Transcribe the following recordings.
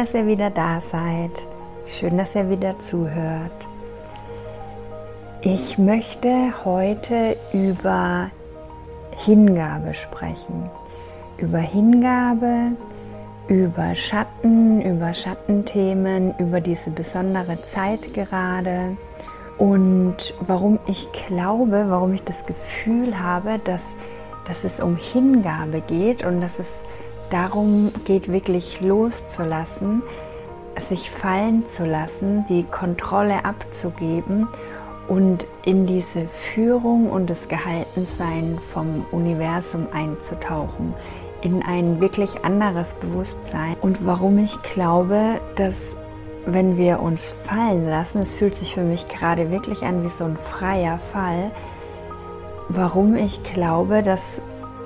dass ihr wieder da seid. Schön, dass ihr wieder zuhört. Ich möchte heute über Hingabe sprechen. Über Hingabe, über Schatten, über Schattenthemen, über diese besondere Zeit gerade und warum ich glaube, warum ich das Gefühl habe, dass, dass es um Hingabe geht und dass es darum geht, wirklich loszulassen, sich fallen zu lassen, die Kontrolle abzugeben und in diese Führung und das Gehaltensein vom Universum einzutauchen, in ein wirklich anderes Bewusstsein. Und warum ich glaube, dass wenn wir uns fallen lassen, es fühlt sich für mich gerade wirklich an wie so ein freier Fall, warum ich glaube, dass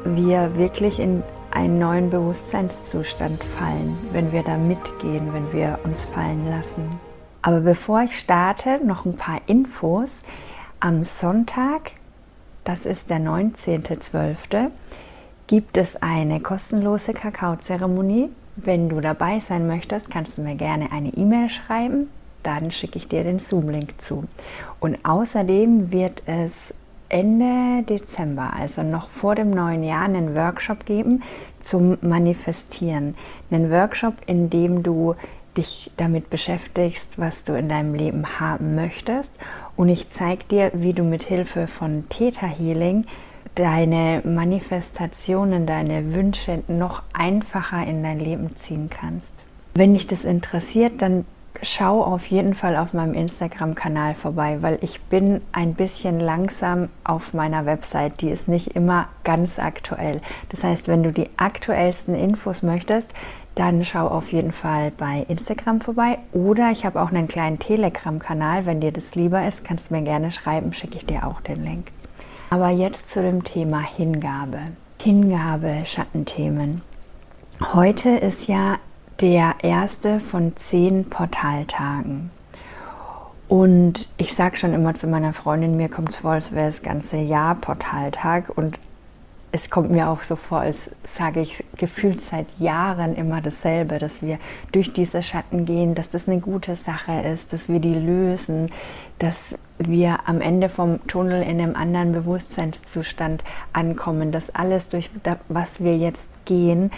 wir wirklich in einen neuen Bewusstseinszustand fallen, wenn wir da mitgehen, wenn wir uns fallen lassen. Aber bevor ich starte, noch ein paar Infos. Am Sonntag, das ist der 19.12., gibt es eine kostenlose Kakaozeremonie. Wenn du dabei sein möchtest, kannst du mir gerne eine E-Mail schreiben. Dann schicke ich dir den Zoom-Link zu. Und außerdem wird es Ende Dezember, also noch vor dem neuen Jahr, einen Workshop geben zum Manifestieren. Einen Workshop, in dem du dich damit beschäftigst, was du in deinem Leben haben möchtest. Und ich zeige dir, wie du mit Hilfe von Theta Healing deine Manifestationen, deine Wünsche noch einfacher in dein Leben ziehen kannst. Wenn dich das interessiert, dann schau auf jeden Fall auf meinem Instagram-Kanal vorbei, weil ich bin ein bisschen langsam auf meiner Website. Die ist nicht immer ganz aktuell. Das heißt, wenn du die aktuellsten Infos möchtest, dann schau auf jeden Fall bei Instagram vorbei. Oder ich habe auch einen kleinen Telegram-Kanal. Wenn dir das lieber ist, kannst du mir gerne schreiben, schicke ich dir auch den Link. Aber jetzt zu dem Thema Hingabe. Hingabe, Schattenthemen. Heute ist ja der erste von zehn Portaltagen. Und ich sage schon immer zu meiner Freundin, mir kommt es vor, als wäre das ganze Jahr Portaltag. Und es kommt mir auch so vor, als sage ich gefühlt seit Jahren immer dasselbe, dass wir durch diese Schatten gehen, dass das eine gute Sache ist, dass wir die lösen, dass wir am Ende vom Tunnel in einem anderen Bewusstseinszustand ankommen, dass alles, durch was wir jetzt gehen,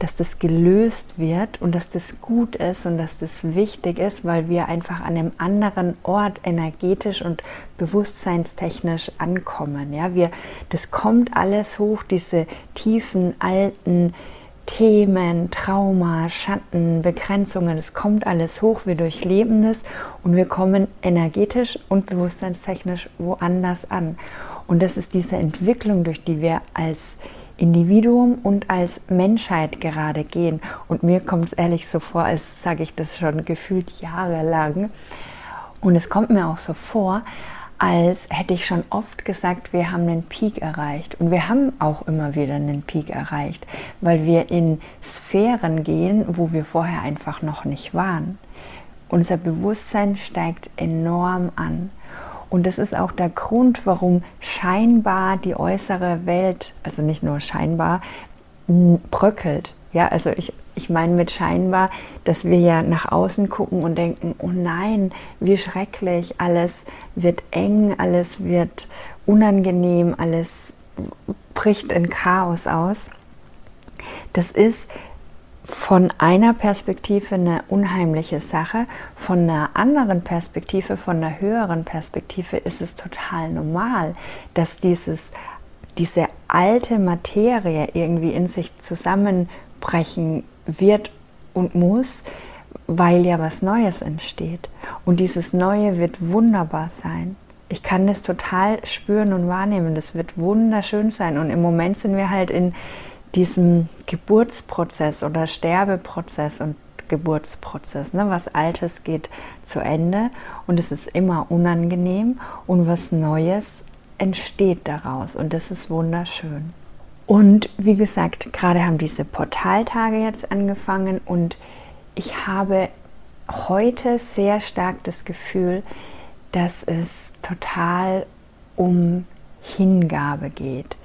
dass das gelöst wird und dass das gut ist und dass das wichtig ist, weil wir einfach an einem anderen Ort energetisch und bewusstseinstechnisch ankommen. Ja, wir, das kommt alles hoch, diese tiefen, alten Themen, Trauma, Schatten, Begrenzungen, das kommt alles hoch, wir durchleben das und wir kommen energetisch und bewusstseinstechnisch woanders an. Und das ist diese Entwicklung, durch die wir als Individuum und als Menschheit gerade gehen. Und mir kommt es ehrlich so vor, als sage ich das schon gefühlt jahrelang. Und es kommt mir auch so vor, als hätte ich schon oft gesagt, wir haben einen Peak erreicht. Und wir haben auch immer wieder einen Peak erreicht, weil wir in Sphären gehen, wo wir vorher einfach noch nicht waren. Unser Bewusstsein steigt enorm an. Und das ist auch der Grund, warum scheinbar die äußere Welt, also nicht nur scheinbar, bröckelt. Ja, also ich, ich meine mit scheinbar, dass wir ja nach außen gucken und denken, oh nein, wie schrecklich, alles wird eng, alles wird unangenehm, alles bricht in Chaos aus. Das ist von einer Perspektive eine unheimliche Sache, von einer anderen Perspektive, von einer höheren Perspektive ist es total normal, dass dieses, diese alte Materie irgendwie in sich zusammenbrechen wird und muss, weil ja was Neues entsteht. Und dieses Neue wird wunderbar sein. Ich kann das total spüren und wahrnehmen. Das wird wunderschön sein. Und im Moment sind wir halt in diesem Geburtsprozess oder Sterbeprozess und Geburtsprozess. Ne? Was Altes geht zu Ende und es ist immer unangenehm und was Neues entsteht daraus und das ist wunderschön. Und wie gesagt, gerade haben diese Portaltage jetzt angefangen und ich habe heute sehr stark das Gefühl, dass es total um Hingabe geht,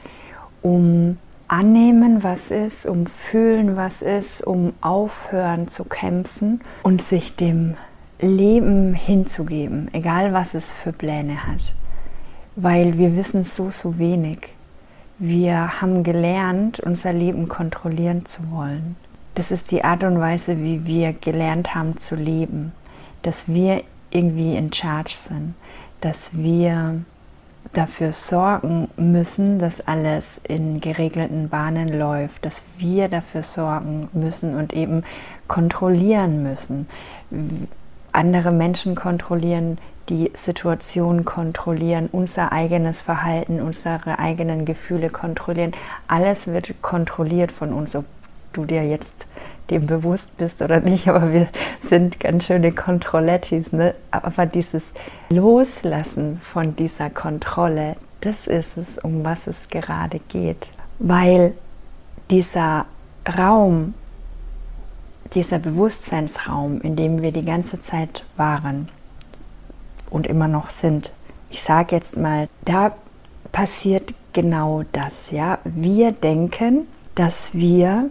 um annehmen, was ist, um fühlen, was ist, um aufhören zu kämpfen und sich dem Leben hinzugeben, egal was es für Pläne hat. Weil wir wissen so, so wenig. Wir haben gelernt, unser Leben kontrollieren zu wollen. Das ist die Art und Weise, wie wir gelernt haben zu leben. Dass wir irgendwie in Charge sind. Dass wir dafür sorgen müssen, dass alles in geregelten Bahnen läuft, dass wir dafür sorgen müssen und eben kontrollieren müssen. Andere Menschen kontrollieren, die Situation kontrollieren, unser eigenes Verhalten, unsere eigenen Gefühle kontrollieren. Alles wird kontrolliert von uns, ob du dir jetzt dem bewusst bist oder nicht, aber wir sind ganz schöne Kontrollettis. Ne? Aber dieses Loslassen von dieser Kontrolle, das ist es, um was es gerade geht. Weil dieser Raum, dieser Bewusstseinsraum, in dem wir die ganze Zeit waren und immer noch sind, ich sage jetzt mal, da passiert genau das. Ja? Wir denken, dass wir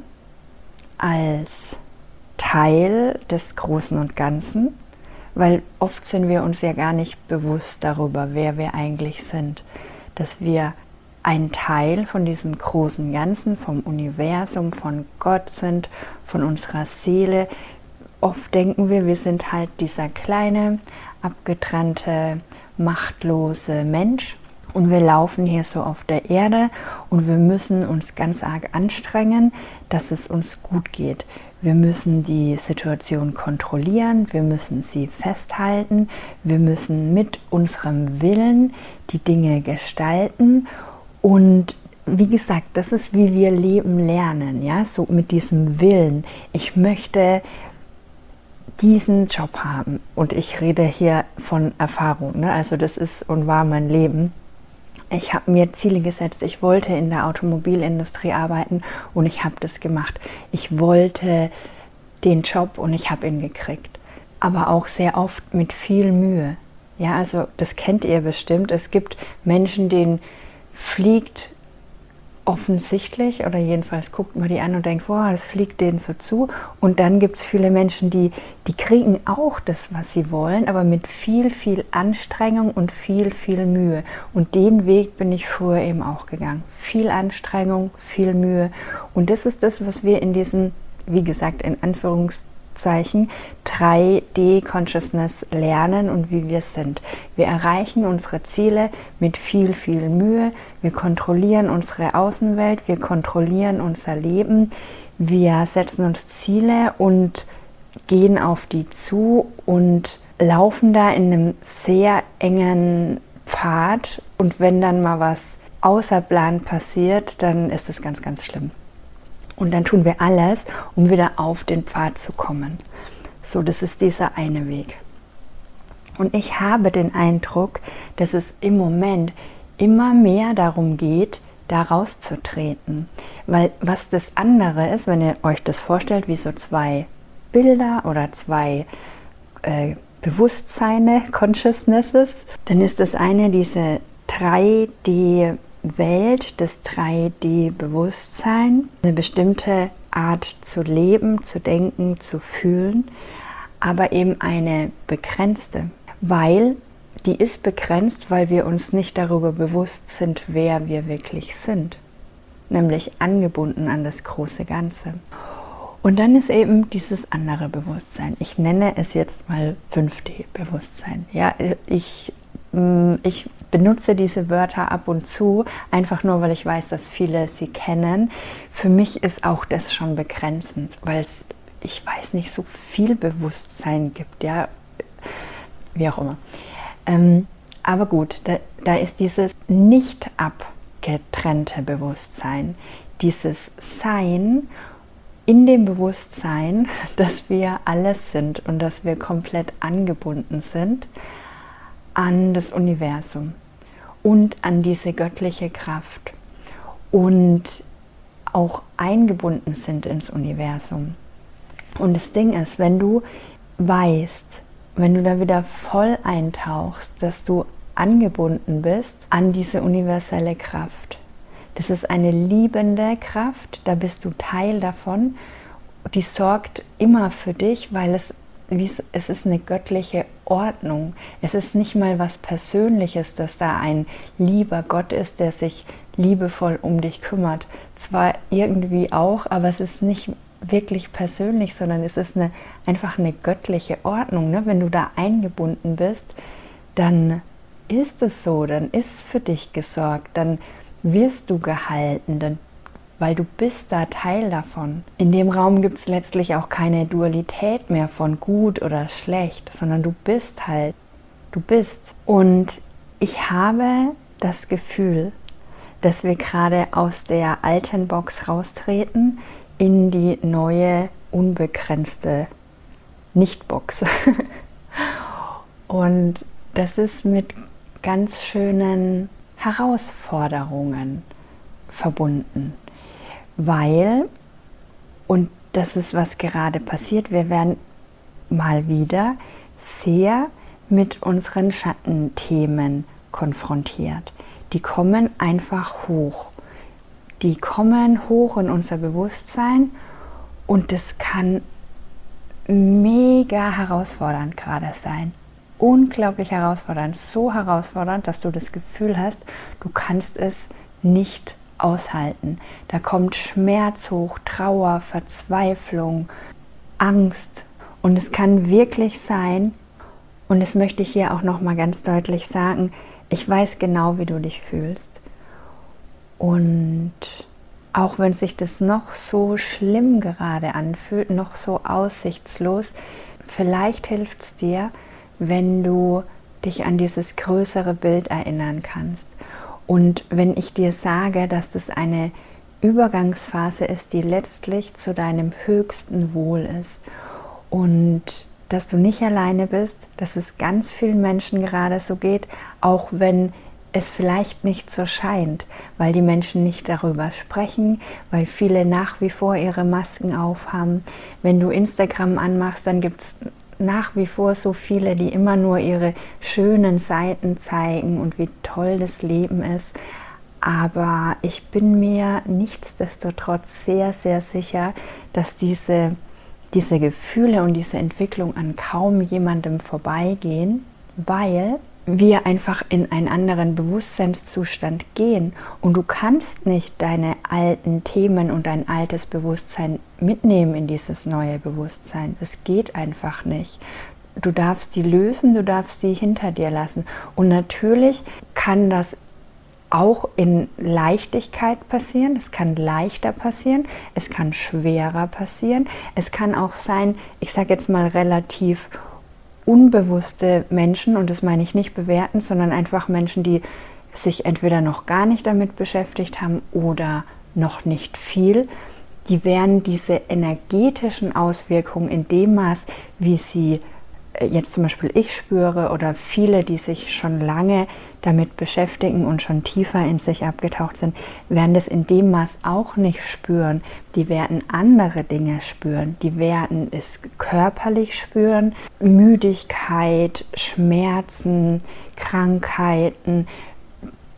als Teil des Großen und Ganzen, weil oft sind wir uns ja gar nicht bewusst darüber, wer wir eigentlich sind, dass wir ein Teil von diesem großen Ganzen, vom Universum, von Gott sind, von unserer Seele. Oft denken wir, wir sind halt dieser kleine, abgetrennte, machtlose Mensch und wir laufen hier so auf der Erde und wir müssen uns ganz arg anstrengen, dass es uns gut geht. Wir müssen die Situation kontrollieren, wir müssen sie festhalten, wir müssen mit unserem Willen die Dinge gestalten und wie gesagt, das ist wie wir leben lernen, ja, so mit diesem Willen. Ich möchte diesen Job haben und ich rede hier von Erfahrung, ne? also das ist und war mein Leben ich habe mir Ziele gesetzt. Ich wollte in der Automobilindustrie arbeiten und ich habe das gemacht. Ich wollte den Job und ich habe ihn gekriegt. Aber auch sehr oft mit viel Mühe. Ja, also das kennt ihr bestimmt. Es gibt Menschen, denen fliegt offensichtlich oder jedenfalls guckt man die an und denkt, wow, das fliegt denen so zu. Und dann gibt es viele Menschen, die, die kriegen auch das, was sie wollen, aber mit viel, viel Anstrengung und viel, viel Mühe. Und den Weg bin ich früher eben auch gegangen. Viel Anstrengung, viel Mühe. Und das ist das, was wir in diesem, wie gesagt, in Anführungszeichen, Zeichen 3D-Consciousness lernen und wie wir sind. Wir erreichen unsere Ziele mit viel, viel Mühe. Wir kontrollieren unsere Außenwelt, wir kontrollieren unser Leben, wir setzen uns Ziele und gehen auf die zu und laufen da in einem sehr engen Pfad. Und wenn dann mal was außer Plan passiert, dann ist es ganz, ganz schlimm. Und dann tun wir alles, um wieder auf den Pfad zu kommen. So, das ist dieser eine Weg. Und ich habe den Eindruck, dass es im Moment immer mehr darum geht, da rauszutreten. Weil was das andere ist, wenn ihr euch das vorstellt, wie so zwei Bilder oder zwei äh, Bewusstseine, Consciousnesses, dann ist das eine diese 3D Welt des 3D-Bewusstseins, eine bestimmte Art zu leben, zu denken, zu fühlen, aber eben eine begrenzte, weil die ist begrenzt, weil wir uns nicht darüber bewusst sind, wer wir wirklich sind, nämlich angebunden an das große Ganze. Und dann ist eben dieses andere Bewusstsein. Ich nenne es jetzt mal 5D-Bewusstsein. Ja, ich, ich benutze diese Wörter ab und zu, einfach nur, weil ich weiß, dass viele sie kennen. Für mich ist auch das schon begrenzend, weil es, ich weiß nicht, so viel Bewusstsein gibt, ja, wie auch immer. Ähm, aber gut, da, da ist dieses nicht abgetrennte Bewusstsein, dieses Sein in dem Bewusstsein, dass wir alles sind und dass wir komplett angebunden sind an das Universum und an diese göttliche Kraft und auch eingebunden sind ins Universum. Und das Ding ist, wenn du weißt, wenn du da wieder voll eintauchst, dass du angebunden bist an diese universelle Kraft, Das ist eine liebende Kraft, da bist du Teil davon. Die sorgt immer für dich, weil es, es ist eine göttliche Ordnung. Es ist nicht mal was Persönliches, dass da ein lieber Gott ist, der sich liebevoll um dich kümmert. Zwar irgendwie auch, aber es ist nicht wirklich persönlich, sondern es ist eine, einfach eine göttliche Ordnung. Ne? Wenn du da eingebunden bist, dann ist es so, dann ist für dich gesorgt, dann wirst du gehalten, dann, weil du bist da Teil davon. In dem Raum gibt es letztlich auch keine Dualität mehr von gut oder schlecht, sondern du bist halt, du bist. Und ich habe das Gefühl, dass wir gerade aus der alten Box raustreten in die neue, unbegrenzte Nicht-Box. Und das ist mit ganz schönen Herausforderungen verbunden, weil, und das ist, was gerade passiert, wir werden mal wieder sehr mit unseren Schattenthemen konfrontiert. Die kommen einfach hoch. Die kommen hoch in unser Bewusstsein und das kann mega herausfordernd gerade sein unglaublich herausfordernd, so herausfordernd, dass du das Gefühl hast, du kannst es nicht aushalten. Da kommt Schmerz hoch, Trauer, Verzweiflung, Angst und es kann wirklich sein, und das möchte ich hier auch noch mal ganz deutlich sagen, ich weiß genau, wie du dich fühlst. Und auch wenn sich das noch so schlimm gerade anfühlt, noch so aussichtslos, vielleicht hilft es dir, wenn du dich an dieses größere Bild erinnern kannst. Und wenn ich dir sage, dass das eine Übergangsphase ist, die letztlich zu deinem höchsten Wohl ist und dass du nicht alleine bist, dass es ganz vielen Menschen gerade so geht, auch wenn es vielleicht nicht so scheint, weil die Menschen nicht darüber sprechen, weil viele nach wie vor ihre Masken aufhaben. Wenn du Instagram anmachst, dann gibt es nach wie vor so viele, die immer nur ihre schönen Seiten zeigen und wie toll das Leben ist. Aber ich bin mir nichtsdestotrotz sehr, sehr sicher, dass diese, diese Gefühle und diese Entwicklung an kaum jemandem vorbeigehen, weil wir einfach in einen anderen Bewusstseinszustand gehen und du kannst nicht deine alten Themen und dein altes Bewusstsein mitnehmen in dieses neue Bewusstsein. Das geht einfach nicht. Du darfst die lösen, du darfst sie hinter dir lassen. Und natürlich kann das auch in Leichtigkeit passieren, es kann leichter passieren, es kann schwerer passieren, es kann auch sein, ich sage jetzt mal relativ unbewusste Menschen, und das meine ich nicht bewerten, sondern einfach Menschen, die sich entweder noch gar nicht damit beschäftigt haben oder noch nicht viel, die werden diese energetischen Auswirkungen in dem Maß, wie sie äh, jetzt zum Beispiel ich spüre oder viele, die sich schon lange damit beschäftigen und schon tiefer in sich abgetaucht sind, werden das in dem Maß auch nicht spüren. Die werden andere Dinge spüren. Die werden es körperlich spüren. Müdigkeit, Schmerzen, Krankheiten.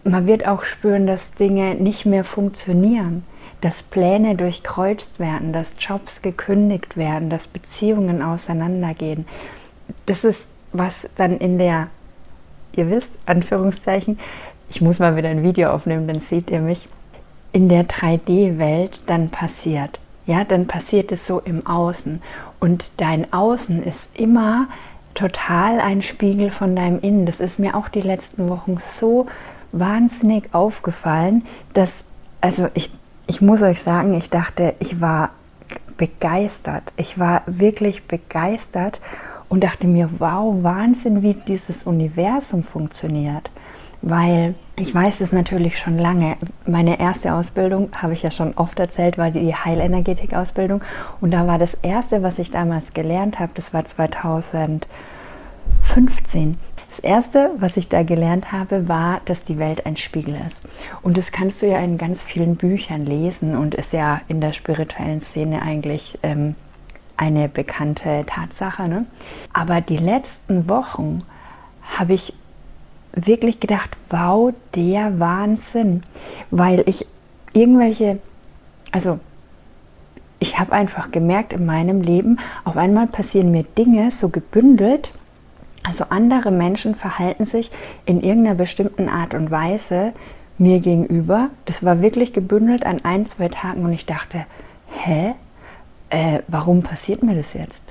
Man wird auch spüren, dass Dinge nicht mehr funktionieren dass Pläne durchkreuzt werden, dass Jobs gekündigt werden, dass Beziehungen auseinandergehen. Das ist, was dann in der ihr wisst, Anführungszeichen, ich muss mal wieder ein Video aufnehmen, dann seht ihr mich, in der 3D-Welt dann passiert. Ja, dann passiert es so im Außen. Und dein Außen ist immer total ein Spiegel von deinem Innen. Das ist mir auch die letzten Wochen so wahnsinnig aufgefallen, dass, also ich, ich muss euch sagen, ich dachte, ich war begeistert. Ich war wirklich begeistert und dachte mir, wow, Wahnsinn, wie dieses Universum funktioniert. Weil ich weiß es natürlich schon lange. Meine erste Ausbildung, habe ich ja schon oft erzählt, war die Heilenergetik-Ausbildung. Und da war das erste, was ich damals gelernt habe, das war 2015. Das erste, was ich da gelernt habe, war, dass die Welt ein Spiegel ist. Und das kannst du ja in ganz vielen Büchern lesen und ist ja in der spirituellen Szene eigentlich ähm, eine bekannte Tatsache. Ne? Aber die letzten Wochen habe ich wirklich gedacht, wow, der Wahnsinn, weil ich irgendwelche, also ich habe einfach gemerkt in meinem Leben, auf einmal passieren mir Dinge so gebündelt, also andere Menschen verhalten sich in irgendeiner bestimmten Art und Weise mir gegenüber. Das war wirklich gebündelt an ein, zwei Tagen und ich dachte, hä? Äh, warum passiert mir das jetzt?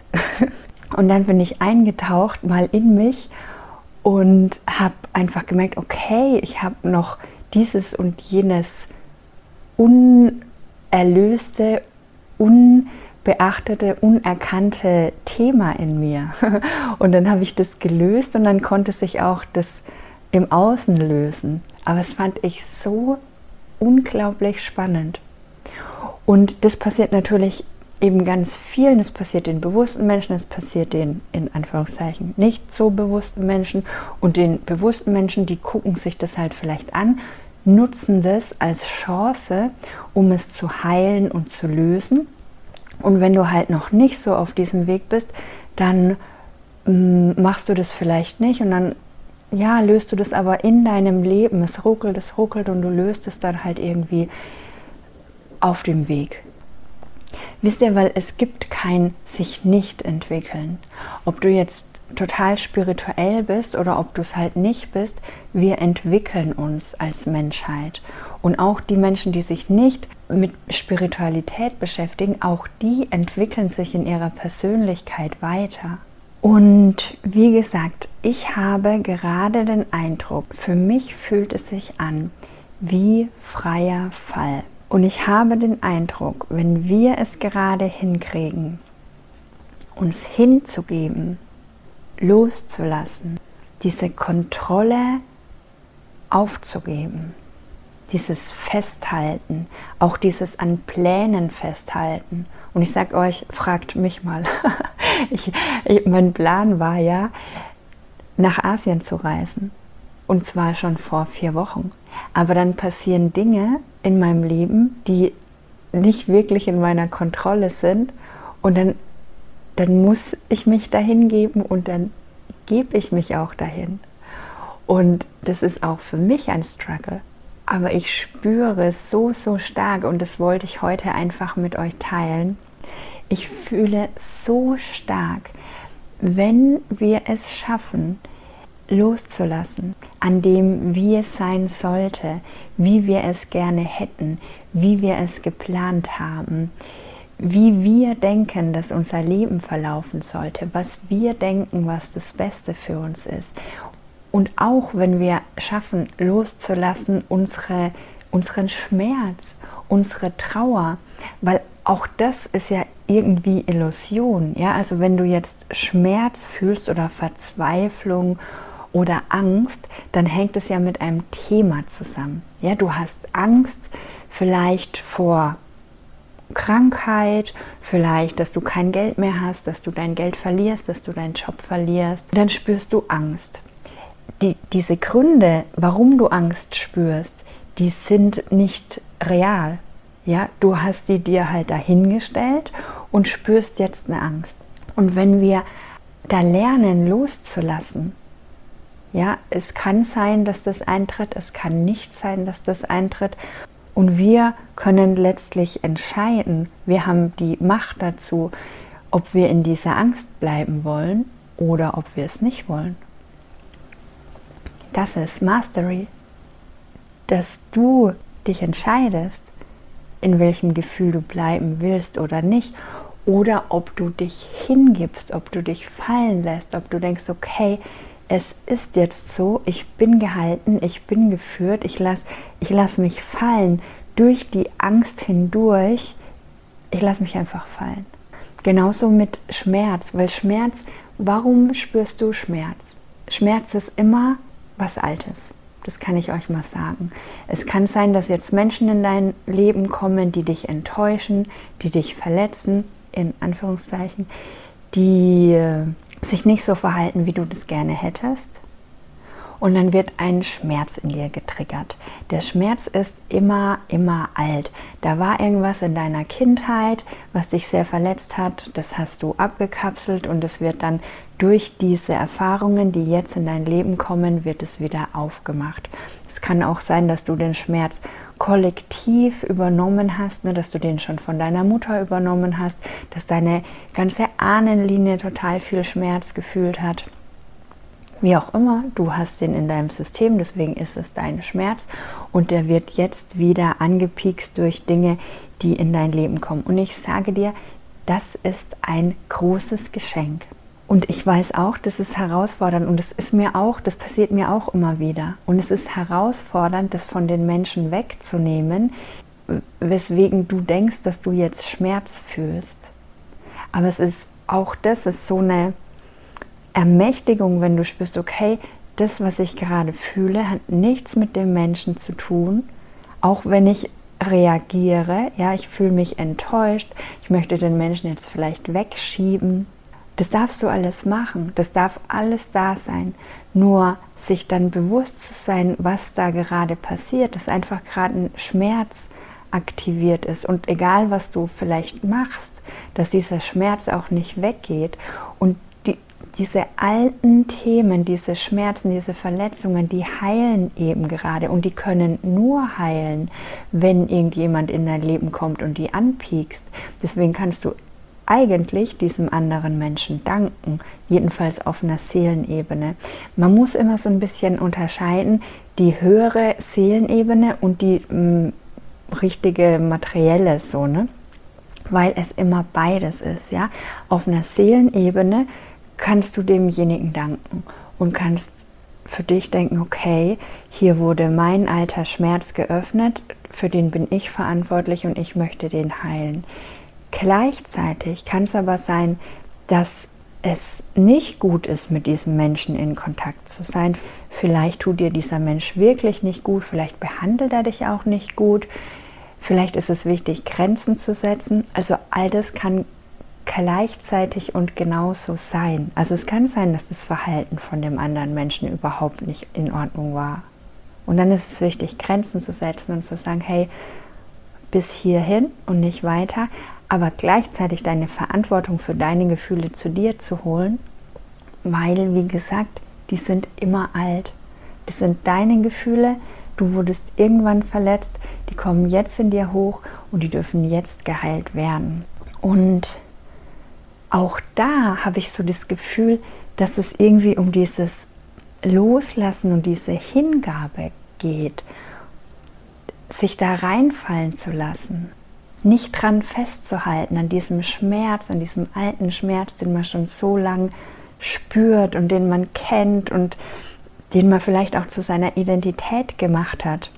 und dann bin ich eingetaucht mal in mich und habe einfach gemerkt, okay, ich habe noch dieses und jenes unerlöste, unbeachtete, unerkannte Thema in mir. Und dann habe ich das gelöst und dann konnte sich auch das im Außen lösen. Aber es fand ich so unglaublich spannend. Und das passiert natürlich eben ganz vielen. Es passiert den bewussten Menschen, es passiert den in Anführungszeichen nicht so bewussten Menschen. Und den bewussten Menschen, die gucken sich das halt vielleicht an, nutzen das als Chance, um es zu heilen und zu lösen. Und wenn du halt noch nicht so auf diesem Weg bist, dann mm, machst du das vielleicht nicht und dann ja, löst du das aber in deinem Leben. Es ruckelt, es ruckelt und du löst es dann halt irgendwie auf dem Weg. Wisst ihr, weil es gibt kein sich nicht entwickeln. Ob du jetzt total spirituell bist oder ob du es halt nicht bist, wir entwickeln uns als Menschheit. Und auch die Menschen, die sich nicht mit Spiritualität beschäftigen, auch die entwickeln sich in ihrer Persönlichkeit weiter. Und wie gesagt, ich habe gerade den Eindruck, für mich fühlt es sich an wie freier Fall. Und ich habe den Eindruck, wenn wir es gerade hinkriegen, uns hinzugeben, loszulassen, diese Kontrolle aufzugeben, dieses Festhalten, auch dieses an Plänen festhalten. Und ich sage euch, fragt mich mal. ich, ich, mein Plan war ja, nach Asien zu reisen. Und zwar schon vor vier Wochen. Aber dann passieren Dinge in meinem Leben, die nicht wirklich in meiner Kontrolle sind. Und dann dann muss ich mich dahin geben und dann gebe ich mich auch dahin. Und das ist auch für mich ein Struggle. Aber ich spüre es so, so stark und das wollte ich heute einfach mit euch teilen. Ich fühle so stark, wenn wir es schaffen, loszulassen, an dem, wie es sein sollte, wie wir es gerne hätten, wie wir es geplant haben, wie wir denken, dass unser Leben verlaufen sollte, was wir denken, was das Beste für uns ist. Und auch wenn wir schaffen, loszulassen, unsere, unseren Schmerz, unsere Trauer, weil auch das ist ja irgendwie Illusion. Ja? Also wenn du jetzt Schmerz fühlst oder Verzweiflung oder Angst, dann hängt es ja mit einem Thema zusammen. Ja? Du hast Angst vielleicht vor Krankheit, vielleicht, dass du kein Geld mehr hast, dass du dein Geld verlierst, dass du deinen Job verlierst, dann spürst du Angst. Die, diese Gründe, warum du Angst spürst, die sind nicht real. Ja, du hast die dir halt dahingestellt und spürst jetzt eine Angst. Und wenn wir da lernen loszulassen, ja, es kann sein, dass das eintritt, es kann nicht sein, dass das eintritt. Und wir können letztlich entscheiden, wir haben die Macht dazu, ob wir in dieser Angst bleiben wollen oder ob wir es nicht wollen. Das ist Mastery, dass du dich entscheidest, in welchem Gefühl du bleiben willst oder nicht, oder ob du dich hingibst, ob du dich fallen lässt, ob du denkst, okay, es ist jetzt so, ich bin gehalten, ich bin geführt, ich lasse ich lass mich fallen durch die Angst hindurch, ich lasse mich einfach fallen. Genauso mit Schmerz, weil Schmerz, warum spürst du Schmerz? Schmerz ist immer was Altes. Das kann ich euch mal sagen. Es kann sein, dass jetzt Menschen in dein Leben kommen, die dich enttäuschen, die dich verletzen, in Anführungszeichen, die äh, sich nicht so verhalten, wie du das gerne hättest. Und dann wird ein Schmerz in dir getriggert. Der Schmerz ist immer, immer alt. Da war irgendwas in deiner Kindheit, was dich sehr verletzt hat. Das hast du abgekapselt und es wird dann durch diese Erfahrungen, die jetzt in dein Leben kommen, wird es wieder aufgemacht. Es kann auch sein, dass du den Schmerz kollektiv übernommen hast, ne, dass du den schon von deiner Mutter übernommen hast, dass deine ganze Ahnenlinie total viel Schmerz gefühlt hat. Wie auch immer, du hast den in deinem System, deswegen ist es dein Schmerz und der wird jetzt wieder angepiekst durch Dinge, die in dein Leben kommen. Und ich sage dir, das ist ein großes Geschenk. Und ich weiß auch, das ist herausfordernd und es ist mir auch, das passiert mir auch immer wieder. Und es ist herausfordernd, das von den Menschen wegzunehmen, weswegen du denkst, dass du jetzt Schmerz fühlst. Aber es ist auch das ist so eine Ermächtigung, wenn du spürst, okay, das, was ich gerade fühle, hat nichts mit dem Menschen zu tun, auch wenn ich reagiere, ja, ich fühle mich enttäuscht, ich möchte den Menschen jetzt vielleicht wegschieben, das darfst du alles machen, das darf alles da sein. Nur sich dann bewusst zu sein, was da gerade passiert, dass einfach gerade ein Schmerz aktiviert ist. Und egal was du vielleicht machst, dass dieser Schmerz auch nicht weggeht und die, diese alten Themen, diese Schmerzen, diese Verletzungen, die heilen eben gerade und die können nur heilen, wenn irgendjemand in dein Leben kommt und die anpiekst. Deswegen kannst du eigentlich diesem anderen Menschen danken, jedenfalls auf einer Seelenebene. Man muss immer so ein bisschen unterscheiden, die höhere Seelenebene und die mh, mm, richtige materielle so, ne? Weil es immer beides ist, ja? Auf einer Seelenebene kannst du demjenigen danken und kannst für dich denken, okay, hier wurde mein alter Schmerz geöffnet, für den bin ich verantwortlich und ich möchte den heilen. Gleichzeitig kann es aber sein, dass es nicht gut ist, mit diesem Menschen in Kontakt zu sein. Vielleicht tut dir dieser Mensch wirklich nicht gut, vielleicht behandelt er dich auch nicht gut. Vielleicht ist es wichtig, Grenzen zu setzen. Also all das kann gleichzeitig und genauso sein. Also es kann sein, dass das Verhalten von dem anderen Menschen überhaupt nicht in Ordnung war. Und dann ist es wichtig, Grenzen zu setzen und zu sagen, hey, bis hierhin und nicht weiter aber gleichzeitig deine Verantwortung für deine Gefühle zu dir zu holen, weil, wie gesagt, die sind immer alt. Das sind deine Gefühle, du wurdest irgendwann verletzt, die kommen jetzt in dir hoch und die dürfen jetzt geheilt werden. Und auch da habe ich so das Gefühl, dass es irgendwie um dieses Loslassen und diese Hingabe geht, sich da reinfallen zu lassen nicht dran festzuhalten, an diesem Schmerz, an diesem alten Schmerz, den man schon so lang spürt und den man kennt und den man vielleicht auch zu seiner Identität gemacht hat.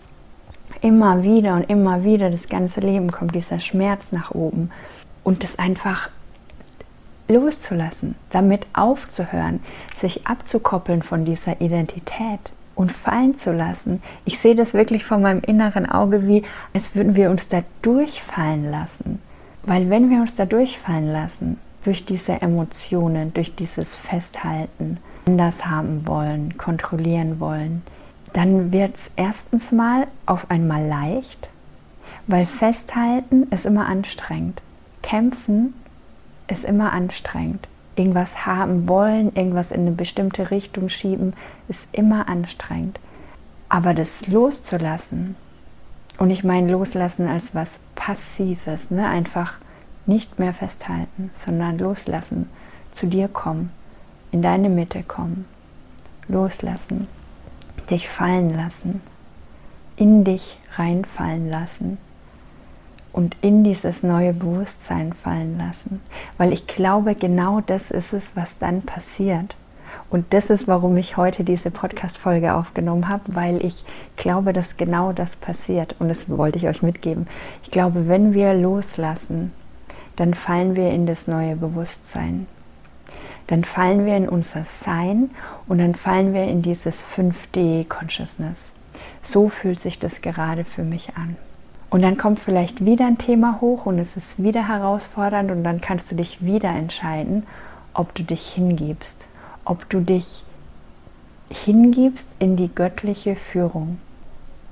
Immer wieder und immer wieder das ganze Leben kommt dieser Schmerz nach oben und das einfach loszulassen, damit aufzuhören, sich abzukoppeln von dieser Identität und fallen zu lassen. Ich sehe das wirklich vor meinem inneren Auge, wie als würden wir uns da durchfallen lassen. Weil wenn wir uns da durchfallen lassen, durch diese Emotionen, durch dieses Festhalten, anders haben wollen, kontrollieren wollen, dann wird es erstens mal auf einmal leicht, weil Festhalten ist immer anstrengend. Kämpfen ist immer anstrengend irgendwas haben wollen, irgendwas in eine bestimmte Richtung schieben, ist immer anstrengend. Aber das loszulassen, und ich meine loslassen als was Passives, ne? einfach nicht mehr festhalten, sondern loslassen, zu dir kommen, in deine Mitte kommen, loslassen, dich fallen lassen, in dich reinfallen lassen und in dieses neue Bewusstsein fallen lassen. Weil ich glaube, genau das ist es, was dann passiert. Und das ist, warum ich heute diese Podcast-Folge aufgenommen habe, weil ich glaube, dass genau das passiert. Und das wollte ich euch mitgeben. Ich glaube, wenn wir loslassen, dann fallen wir in das neue Bewusstsein. Dann fallen wir in unser Sein und dann fallen wir in dieses 5D-Consciousness. So fühlt sich das gerade für mich an. Und dann kommt vielleicht wieder ein Thema hoch und es ist wieder herausfordernd und dann kannst du dich wieder entscheiden, ob du dich hingibst, ob du dich hingibst in die göttliche Führung,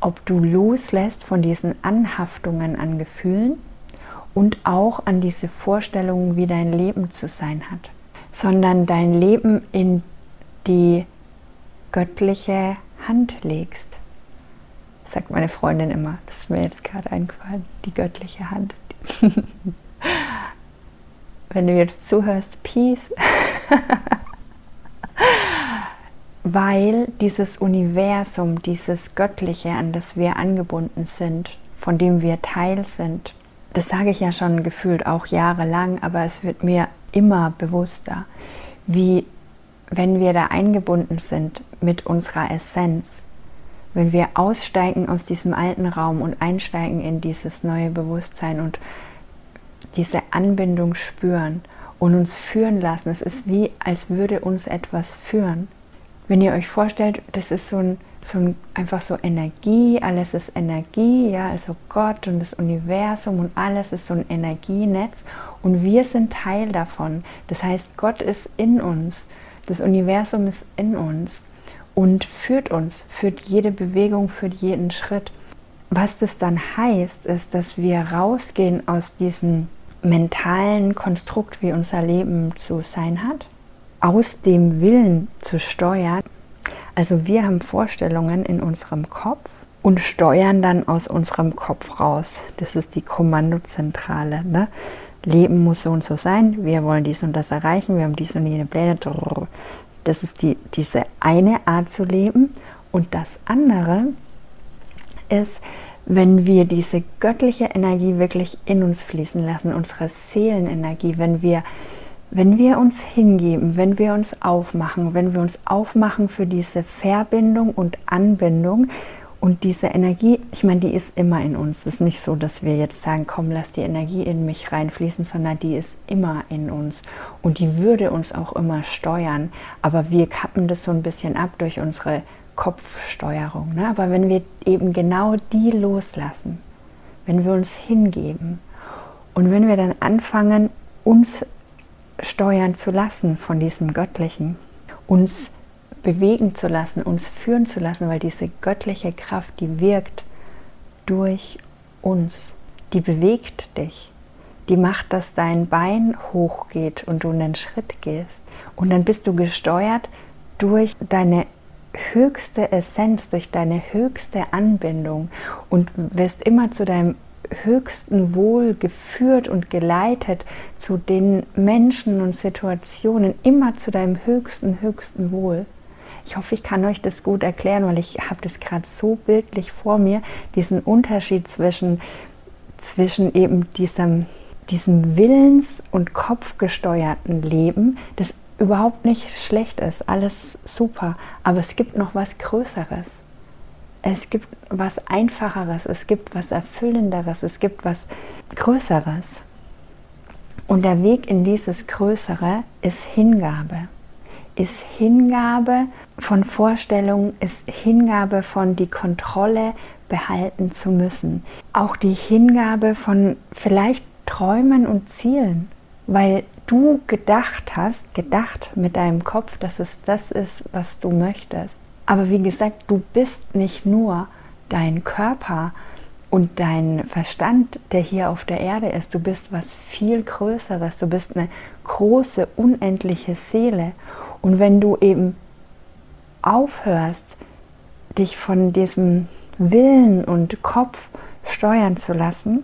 ob du loslässt von diesen Anhaftungen an Gefühlen und auch an diese Vorstellungen, wie dein Leben zu sein hat, sondern dein Leben in die göttliche Hand legst sagt meine Freundin immer. Das ist mir jetzt gerade eingefallen. Die göttliche Hand. Wenn du jetzt zuhörst, Peace. Weil dieses Universum, dieses Göttliche, an das wir angebunden sind, von dem wir Teil sind, das sage ich ja schon gefühlt auch jahrelang, aber es wird mir immer bewusster, wie wenn wir da eingebunden sind mit unserer Essenz, wenn wir aussteigen aus diesem alten Raum und einsteigen in dieses neue Bewusstsein und diese Anbindung spüren und uns führen lassen. Es ist wie, als würde uns etwas führen. Wenn ihr euch vorstellt, das ist so ein, so ein, einfach so Energie, alles ist Energie, ja, also Gott und das Universum und alles ist so ein Energienetz und wir sind Teil davon. Das heißt, Gott ist in uns, das Universum ist in uns und führt uns, führt jede Bewegung, führt jeden Schritt. Was das dann heißt, ist, dass wir rausgehen aus diesem mentalen Konstrukt, wie unser Leben zu sein hat, aus dem Willen zu steuern. Also wir haben Vorstellungen in unserem Kopf und steuern dann aus unserem Kopf raus. Das ist die Kommandozentrale. Ne? Leben muss so und so sein, wir wollen dies und das erreichen, wir haben dies und jene Pläne. Das ist die, diese eine Art zu leben. Und das andere ist, wenn wir diese göttliche Energie wirklich in uns fließen lassen, unsere Seelenenergie, wenn wir, wenn wir uns hingeben, wenn wir uns aufmachen, wenn wir uns aufmachen für diese Verbindung und Anbindung und diese Energie, ich meine, die ist immer in uns. Es ist nicht so, dass wir jetzt sagen, komm, lass die Energie in mich reinfließen, sondern die ist immer in uns und die würde uns auch immer steuern. Aber wir kappen das so ein bisschen ab durch unsere Kopfsteuerung. Ne? Aber wenn wir eben genau die loslassen, wenn wir uns hingeben und wenn wir dann anfangen, uns steuern zu lassen von diesem Göttlichen, uns bewegen zu lassen, uns führen zu lassen, weil diese göttliche Kraft, die wirkt durch uns, die bewegt dich, die macht, dass dein Bein hochgeht und du einen Schritt gehst. Und dann bist du gesteuert durch deine höchste Essenz, durch deine höchste Anbindung und wirst immer zu deinem höchsten Wohl geführt und geleitet zu den Menschen und Situationen, immer zu deinem höchsten, höchsten Wohl. Ich hoffe, ich kann euch das gut erklären, weil ich habe das gerade so bildlich vor mir, diesen Unterschied zwischen, zwischen eben diesem, diesem Willens- und Kopfgesteuerten Leben, das überhaupt nicht schlecht ist, alles super, aber es gibt noch was Größeres. Es gibt was Einfacheres, es gibt was Erfüllenderes, es gibt was Größeres. Und der Weg in dieses Größere ist Hingabe. Ist Hingabe von Vorstellungen, ist Hingabe von die Kontrolle behalten zu müssen. Auch die Hingabe von vielleicht Träumen und Zielen. Weil du gedacht hast, gedacht mit deinem Kopf, dass es das ist, was du möchtest. Aber wie gesagt, du bist nicht nur dein Körper und dein Verstand, der hier auf der Erde ist. Du bist was viel Größeres. Du bist eine große, unendliche Seele. Und wenn du eben aufhörst, dich von diesem Willen und Kopf steuern zu lassen,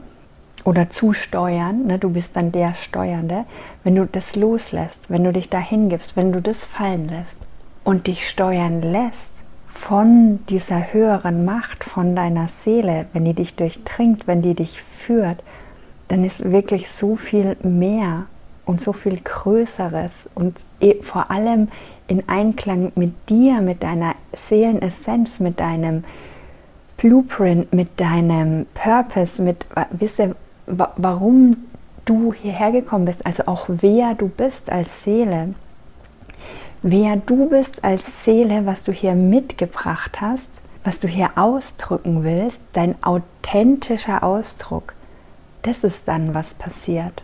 oder zu steuern, ne, du bist dann der Steuernde, wenn du das loslässt, wenn du dich da hingibst, wenn du das fallen lässt und dich steuern lässt von dieser höheren Macht, von deiner Seele, wenn die dich durchdringt, wenn die dich führt, dann ist wirklich so viel mehr und so viel Größeres und e, vor allem in Einklang mit dir, mit deiner Seelenessenz, mit deinem Blueprint, mit deinem Purpose, mit, wisst ihr, warum du hierher gekommen bist, also auch wer du bist als Seele. Wer du bist als Seele, was du hier mitgebracht hast, was du hier ausdrücken willst, dein authentischer Ausdruck, das ist dann, was passiert.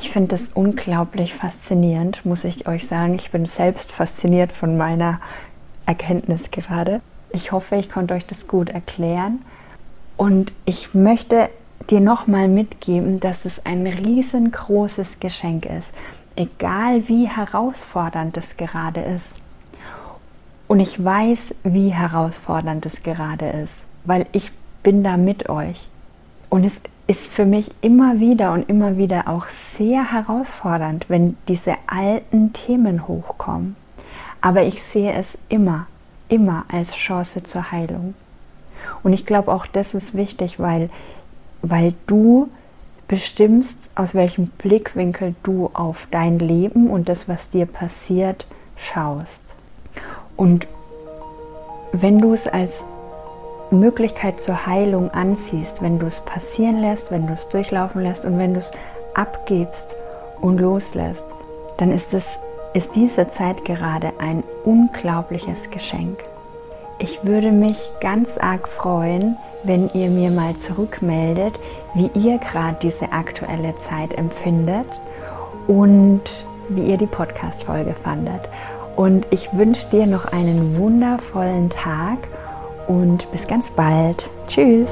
Ich finde das unglaublich faszinierend, muss ich euch sagen. Ich bin selbst fasziniert von meiner Erkenntnis gerade. Ich hoffe, ich konnte euch das gut erklären. Und ich möchte dir nochmal mitgeben, dass es ein riesengroßes Geschenk ist, egal wie herausfordernd es gerade ist. Und ich weiß, wie herausfordernd es gerade ist. weil ich bin da mit euch. Und es ist für mich immer wieder und immer wieder auch sehr herausfordernd, wenn diese alten Themen hochkommen. Aber ich sehe es immer, immer als Chance zur Heilung. Und ich glaube auch, das ist wichtig, weil, weil du bestimmst, aus welchem Blickwinkel du auf dein Leben und das, was dir passiert, schaust. Und wenn du es als Möglichkeit zur Heilung anziehst, wenn du es passieren lässt, wenn du es durchlaufen lässt und wenn du es abgibst und loslässt, dann ist, es, ist diese Zeit gerade ein unglaubliches Geschenk. Ich würde mich ganz arg freuen, wenn ihr mir mal zurückmeldet, wie ihr gerade diese aktuelle Zeit empfindet und wie ihr die Podcast-Folge fandet. Und ich wünsche dir noch einen wundervollen Tag und bis ganz bald. Tschüss.